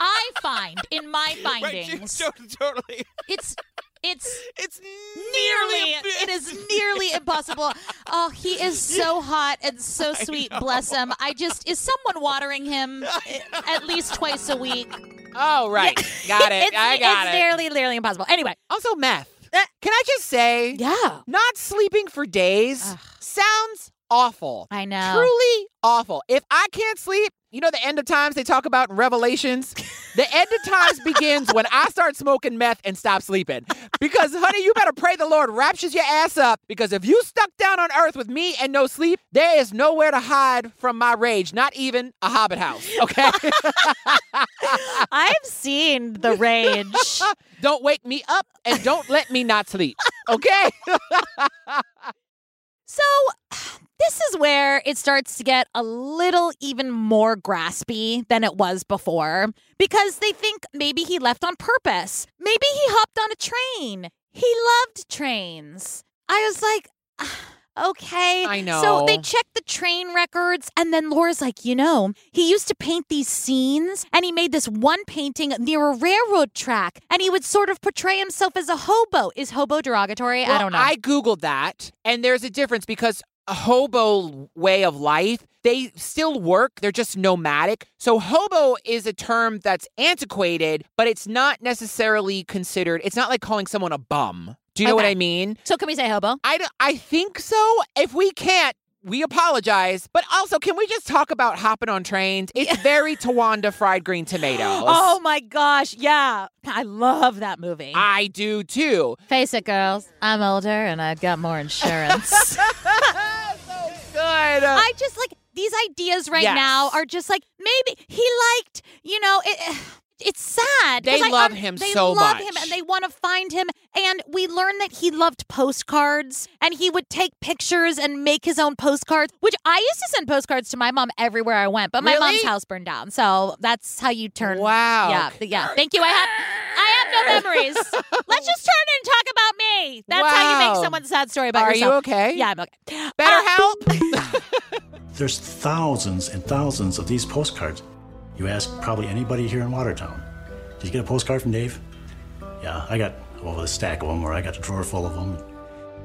I find in my findings, to- totally. it's it's it's nearly (laughs) it is nearly impossible. Oh, he is so (laughs) hot and so sweet. Bless him. I just is someone watering him (laughs) at least twice a week. Oh, right. Got it. it's, I got it's it. nearly nearly impossible. Anyway, Also, meth. Uh, Can I just say, yeah, not sleeping for days sounds awful. I know. Truly awful. If I can't sleep, you know the end of times they talk about in Revelations? the end of times (laughs) begins when I start smoking meth and stop sleeping. Because, honey, you better pray the Lord raptures your ass up. Because if you stuck down on earth with me and no sleep, there is nowhere to hide from my rage, not even a hobbit house. Okay? (laughs) I've seen the rage. (laughs) don't wake me up and don't let me not sleep. Okay? So, this is where it starts to get a little even more graspy than it was before because they think maybe he left on purpose. Maybe he hopped on a train. He loved trains. I was like, "Ah, okay. I know. So they checked the train records, and then Laura's like, you know, he used to paint these scenes, and he made this one painting near a railroad track, and he would sort of portray himself as a hobo. Is hobo derogatory? I don't know. I Googled that, and there's a difference because hobo way of life, they still work, they're just nomadic. So, hobo is a term that's antiquated, but it's not necessarily considered, it's not like calling someone a bum. Do you know what I mean? so can we say hobo? I, I think so. If we can't, we apologize. But also, can we just talk about hopping on trains? It's very Towanda fried green tomatoes. (gasps) Oh my gosh, yeah. I love that movie. I do too. Face it, girls. I'm older and I've got more insurance. (laughs) so Good. I just like these ideas right Yes. now are just like maybe he liked, you know, it, it's sad. They love un- him they so love much. him and they want to find him. And we learned that he loved postcards and he would take pictures and make his own postcards, which I used to send postcards to my mom everywhere I went, but my mom's house burned down. So that's how you turn. Wow. Yeah. Yeah. Thank you. I have. I have no memories. Let's just turn and talk about me. That's how you make someone's sad story about Are you yourself. okay? Yeah, I'm okay. Better Uh, help? (laughs) There's thousands and thousands of these postcards. You ask probably anybody here in Watertown. Did you get a postcard from Dave? Yeah, I got well, a stack of them, or I got a drawer full of them.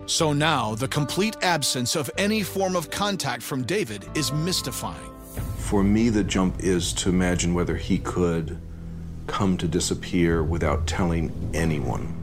So now, the complete absence of any form of contact from David is mystifying. For me, the jump is to imagine whether he could come to disappear without telling anyone.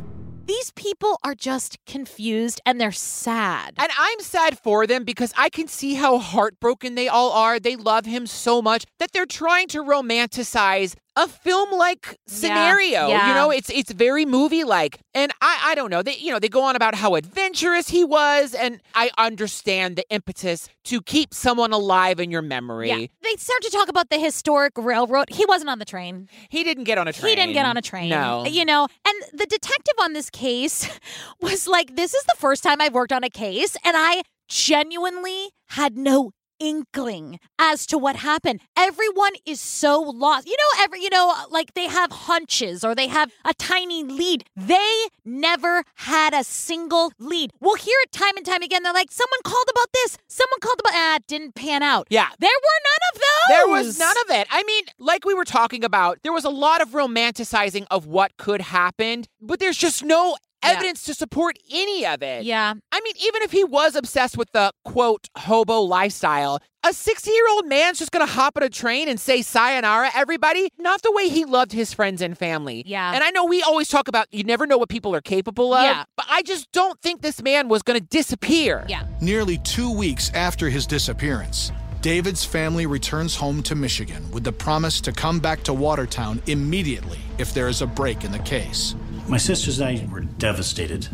These people are just confused and they're sad. And I'm sad for them because I can see how heartbroken they all are. They love him so much that they're trying to romanticize a film like scenario. yeah. You know, it's it's very movie like. And I I don't know. They you know, they go on about how adventurous he was and I understand the impetus to keep someone alive in your memory. Yeah. They start to talk about the historic railroad. He wasn't on the train. He didn't get on a train. He didn't get on a train. No. You know, and the detective on this case (laughs) was like, this is the first time I've worked on a case, and I genuinely had no inkling as to what happened. Everyone is so lost. You know, every you know, like they have hunches or they have a tiny lead. They never had a single lead. We'll hear it time and time again. They're like, someone called about this, someone called about ah, it didn't pan out. Yeah. There were none of those. There was none of it. I mean, like we were talking about, there was a lot of romanticizing of what could happen, but there's just no evidence to support any of it. Yeah. I mean, even if he was obsessed with the quote hobo lifestyle, a 60 year old man's just gonna hop on a train and say sayonara, everybody. Not the way he loved his friends and family. Yeah. And I know we always talk about you never know what people are capable of. Yeah. But I just don't think this man was gonna disappear. Yeah. Nearly two weeks after his disappearance, David's family returns home to Michigan with the promise to come back to Watertown immediately if there is a break in the case. My sisters and I were devastated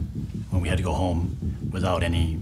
when we had to go home without any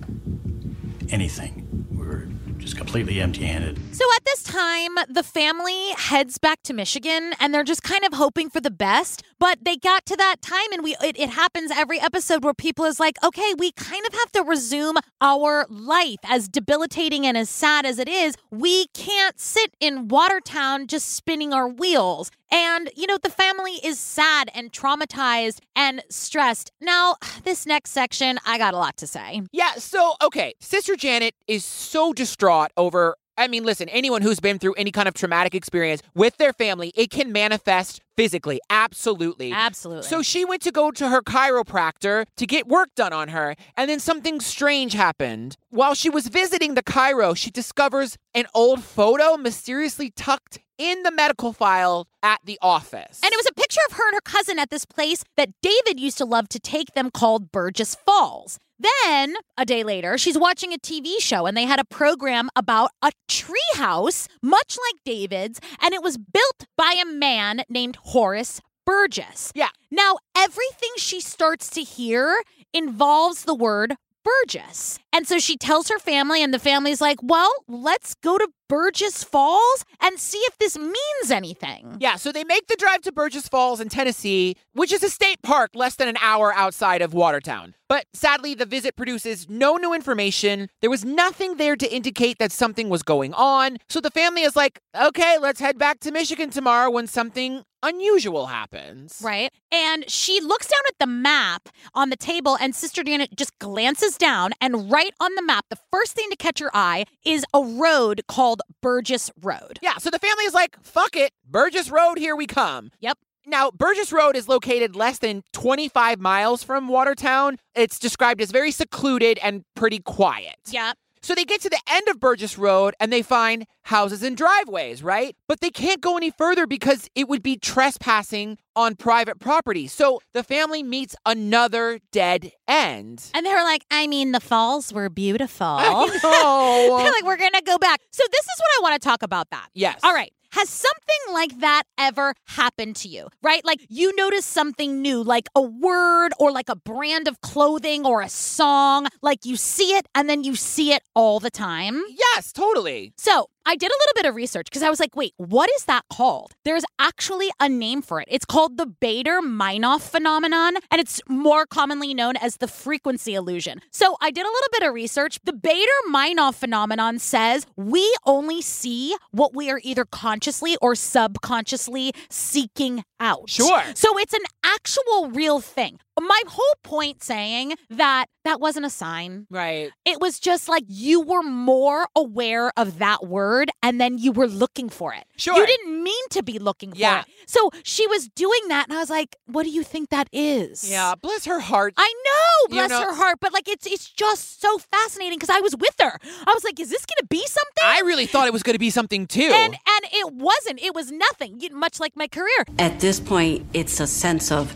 anything. We were just completely empty-handed. So at this time, the family heads back to Michigan and they're just kind of hoping for the best. But they got to that time and we it, it happens every episode where people is like, okay, we kind of have to resume our life. As debilitating and as sad as it is, we can't sit in Watertown just spinning our wheels. And, you know, the family is sad and traumatized and stressed. Now, (sighs) this next section, I got a lot to say. Yeah, so, okay, Sister Janet is so distraught over. I mean, listen, anyone who's been through any kind of traumatic experience with their family, it can manifest physically. Absolutely. Absolutely. So she went to go to her chiropractor to get work done on her, and then something strange happened. While she was visiting the chiro, she discovers an old photo mysteriously tucked in the medical file at the office. And it was a picture of her and her cousin at this place that David used to love to take them called Burgess Falls. Then, a day later, she's watching a TV show and they had a program about a treehouse, much like David's, and it was built by a man named Horace Burgess. Yeah. Now, everything she starts to hear involves the word Burgess. And so she tells her family, and the family's like, well, let's go to Burgess Falls and see if this means anything. Yeah, so they make the drive to Burgess Falls in Tennessee, which is a state park less than an hour outside of Watertown. But sadly, the visit produces no new information. There was nothing there to indicate that something was going on. So the family is like, okay, let's head back to Michigan tomorrow when something unusual happens. Right. And she looks down at the map on the table, and Sister Janet just glances down. And right on the map, the first thing to catch her eye is a road called Burgess Road. Yeah, so the family is like, fuck it, Burgess Road, here we come. Yep. Now, Burgess Road is located less than 25 miles from Watertown. It's described as very secluded and pretty quiet. Yeah. So they get to the end of Burgess Road and they find houses and driveways, right? But they can't go any further because it would be trespassing on private property. So the family meets another dead end. And they're like, I mean, the falls were beautiful. I know. (laughs) they're like, we're going to go back. So this is what I want to talk about that. Yes. All right. Has something like that ever happened to you? Right? Like you notice something new, like a word or like a brand of clothing or a song, like you see it and then you see it all the time? Yes, totally. So I did a little bit of research because I was like, wait, what is that called? There's actually a name for it. It's called the Baader Meinhof phenomenon, and it's more commonly known as the frequency illusion. So I did a little bit of research. The Baader Meinhof phenomenon says we only see what we are either consciously or subconsciously seeking out. Sure. So it's an actual real thing. My whole point saying that that wasn't a sign. Right. It was just like you were more aware of that word and then you were looking for it. Sure. You didn't mean to be looking Yeah. for it. So she was doing that and I was like, what do you think that is? Yeah, bless her heart. I know, You bless know- her heart, but like it's it's just so fascinating because I was with her. I was like, is this gonna be something? I really thought it was going to be something too. and and it wasn't. It was nothing. Much like my career. At this point, it's a sense of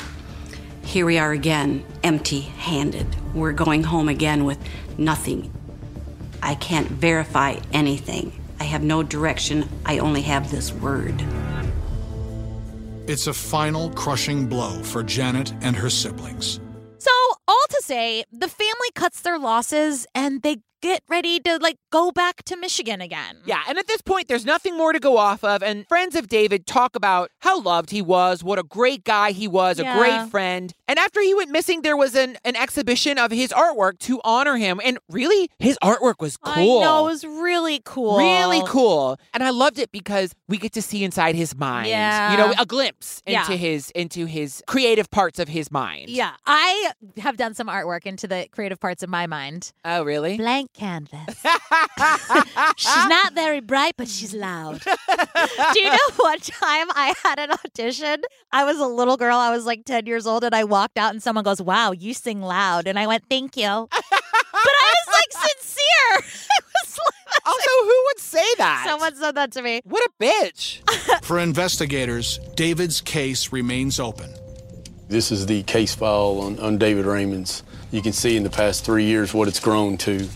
here we are again, empty handed. We're going home again with nothing. I can't verify anything. I have no direction. I only have this word. It's a final crushing blow for Janet and her siblings. So, all to say, the family cuts their losses and they get ready to like go back to Michigan again. Yeah, and at this point, there's nothing more to go off of. And friends of David talk about how loved he was, what a great guy he was, a great friend. And after he went missing, there was an, an exhibition of his artwork to honor him. And really, his artwork was cool. I know, it was really cool. Really cool. And I loved it because we get to see inside his mind. Yeah. You know, a glimpse Yeah. into his into his creative parts of his mind. Yeah, I have done some artwork into the creative parts of my mind. Oh, really? Blank canvas. (laughs) she's not very bright, but she's loud. Do you know one time I had an audition? I was a little girl. I was like 10 years old, and I walked out, and someone goes, Wow, you sing loud. And I went, Thank you. (laughs) but I was like sincere. (laughs) I was like, Also, who would say that? Someone said that to me. What a bitch. For investigators, David's case remains open. This is the case file on, on David Riemens. You can see in the past three years what it's grown to.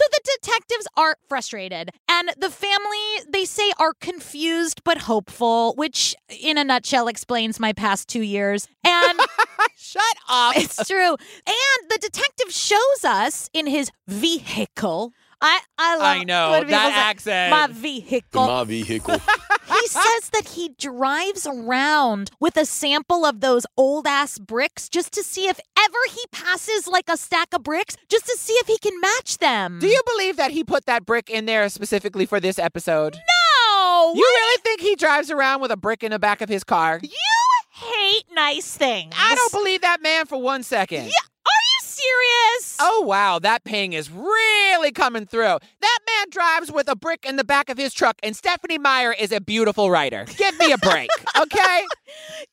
So the detectives are frustrated, and the family, they say, are confused but hopeful, which in a nutshell explains my past two years. And (laughs) Shut up. it's true. And the detective shows us in his vehicle. I, I love I know, that say, accent. My vehicle. My vehicle. (laughs) (laughs) he says that he drives around with a sample of those old ass bricks just to see if ever he passes like a stack of bricks, just to see if he can match them. Do you believe that he put that brick in there specifically for this episode? No, No. You really think he drives around with a brick in the back of his car? You hate nice things. I don't believe that man for one second. Yeah. Serious? Oh, wow. That ping is really coming through. That man drives with a brick in the back of his truck, and Stephenie Meyer is a beautiful writer. Give me a break, (laughs) okay?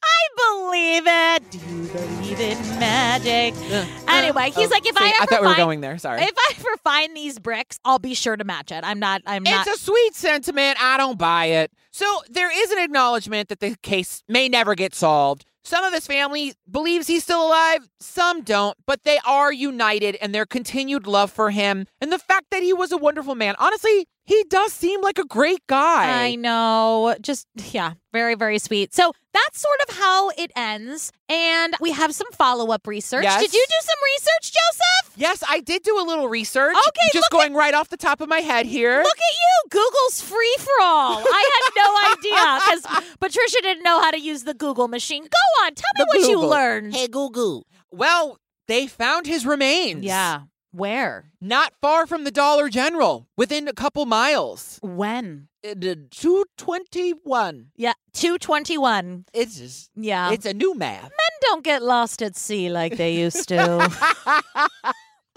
I believe it. Do you believe in magic? Uh, uh, anyway, he's Oh, like, if see, I ever I thought we were find- going there. Sorry. If I ever find these bricks, I'll be sure to match it. I'm not. I'm not. It's a sweet sentiment. I don't buy it. So there is an acknowledgement that the case may never get solved. Some of his family believes he's still alive, some don't, but they are united in their continued love for him and the fact that he was a wonderful man. Honestly, he does seem like a great guy. I know. Just, yeah, very, very sweet. So that's sort of how it ends. And we have some follow up research. Yes. Did you do some research, Joseph? Yes, I did do a little research. Okay, just look going right off the top of my head here. Look at you. Google's free for all. I had no (laughs) idea because Patricia didn't know how to use the Google machine. Go on. Tell me The what you learned. Hey, Google. Well, they found his remains. Yeah. Where? Not far from the Dollar General, within a couple miles. When? Uh, 221. Yeah, 221. It's just, Yeah. it's a new math. Men don't get lost at sea like they used to.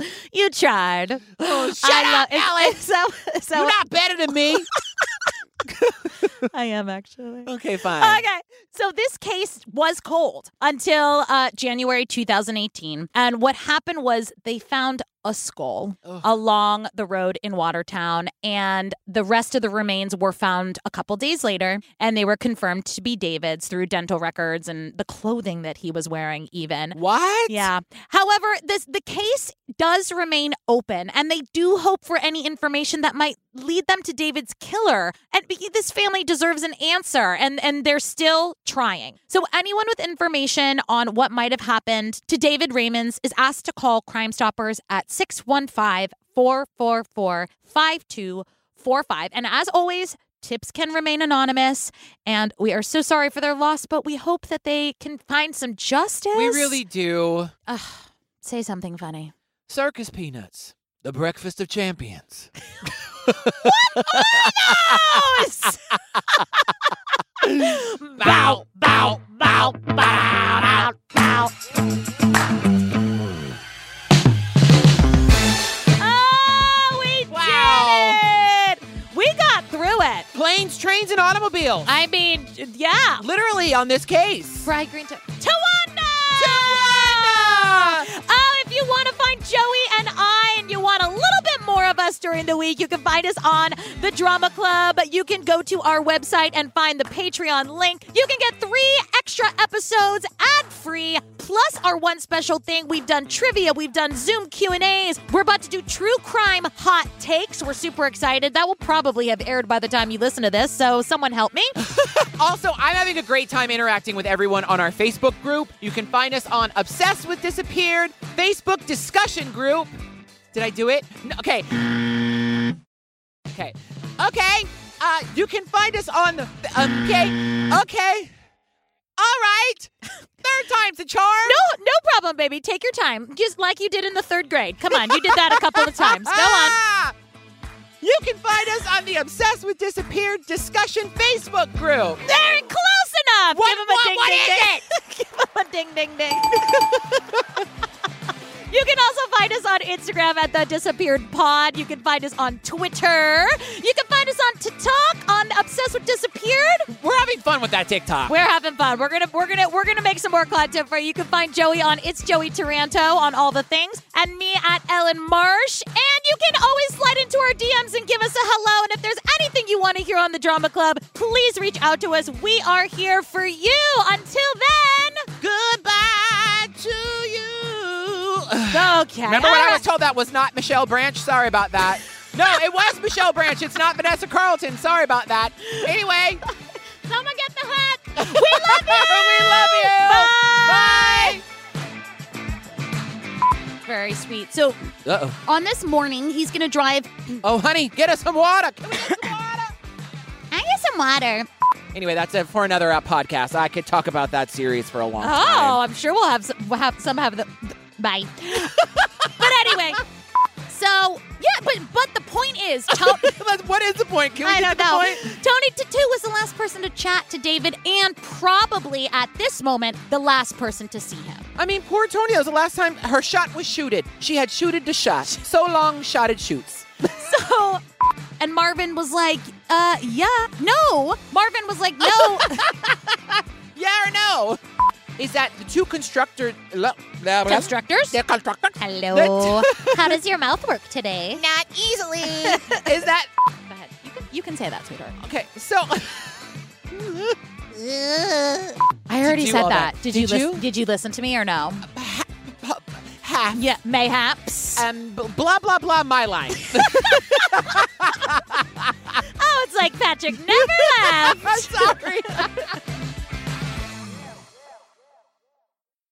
(laughs) you tried. Oh, shut I up, lo- Alex. So, so You're not better than me. (laughs) I am actually. okay, fine. Okay. So this case was cold until uh, January 2018. And what happened was they found a skull along the road in Watertown, and the rest of the remains were found a couple days later, and they were confirmed to be David's through dental records and the clothing that he was wearing, even. What? Yeah. However, this the case does remain open, and they do hope for any information that might lead them to David's killer. And this family deserves an answer, and and they're still trying. So anyone with information on what might have happened to David Riemens is asked to call Crime Stoppers at 615-444-5245. And as always, Tips can remain anonymous, and we are so sorry for their loss, but we hope that they can find some justice. We really do. Ugh, say something funny. Circus Peanuts, the breakfast of champions. (laughs) bow, (laughs) (laughs) automobiles. I mean, yeah. Literally on this case. Fried green to Tawana! Oh, if you want to find Joey and I and you want a little bit more of us during the week, you can find us on the Drama Club. You can go to our website and find the Patreon link. You can get three extra episodes ad-free, plus our one special thing. We've done trivia, we've done Zoom Q&As. We're about to do true crime hot takes. We're super excited. That will probably have aired by the time you listen to this, so someone help me. (laughs) Also, I'm having a great time interacting with everyone on our Facebook group. You can find us on Obsessed with Disappeared Facebook discussion group. Did I do it? No, okay. Okay. Okay. Uh, you can find us on the. Okay. Okay. All right. Third time's a charm. No, no problem, baby. Take your time, just like you did in the third grade. Come on, you did that a couple of times. Go on. (laughs) You can find us on the Obsessed with Disappeared discussion Facebook group. Very close enough. What- Give him a what- ding, what ding, is ding. (laughs) Give him a ding, ding, ding. (laughs) You can also find us on Instagram at the Disappeared Pod. You can find us on Twitter. You can find us on TikTok on Obsessed with Disappeared. We're having fun with that TikTok. We're having fun. We're gonna we're gonna we're gonna make some more content for you. You can find Joey on It's Joey Taranto on all the things, and me at Ellen Marsh. And you can always slide into our DMs and give us a hello. And if there's anything you want to hear on the Drama Club, please reach out to us. We are here for you. Until then, Goodbye to. Okay. Remember when I was told that was not Michelle Branch? Sorry about that. No, it was Michelle Branch. It's not Vanessa Carlton. Sorry about that. Anyway, Someone get the hat. We love (laughs) you. we love you. Bye. Bye. Very sweet. So Uh oh. on this morning, he's gonna drive. Oh, honey, get us some water. Can we get some (laughs) water? I get some water. Anyway, that's it for another uh, podcast. I could talk about that series for a long time. Oh. I'm sure we'll have some, we'll have some have the bye. but anyway, so yeah, but but the point is, (laughs) Tony. what is the point? Can we I get don't to the know. point? Tony Tatu was the last person to chat to David, and probably at this moment the last person to see him. I mean, poor Tonya was the last time her shot was shooted. She had shooted the shot. So long, shotted shoots. (laughs) So, and Marvin was like, uh, yeah, no. Marvin was like, no. (laughs) Yeah or no? is that the two constructor constructors. Constructors. Hello. (laughs) How does your mouth work today? Not easily. (laughs) is that? Go ahead. You can, you can say that, sweetheart. Okay. So. (laughs) I already said that. Did, you? you? Did you listen to me or no? Uh, Half. Yeah, mayhaps. Um, blah blah blah. My line. oh, it's like Patrick never left. Sorry.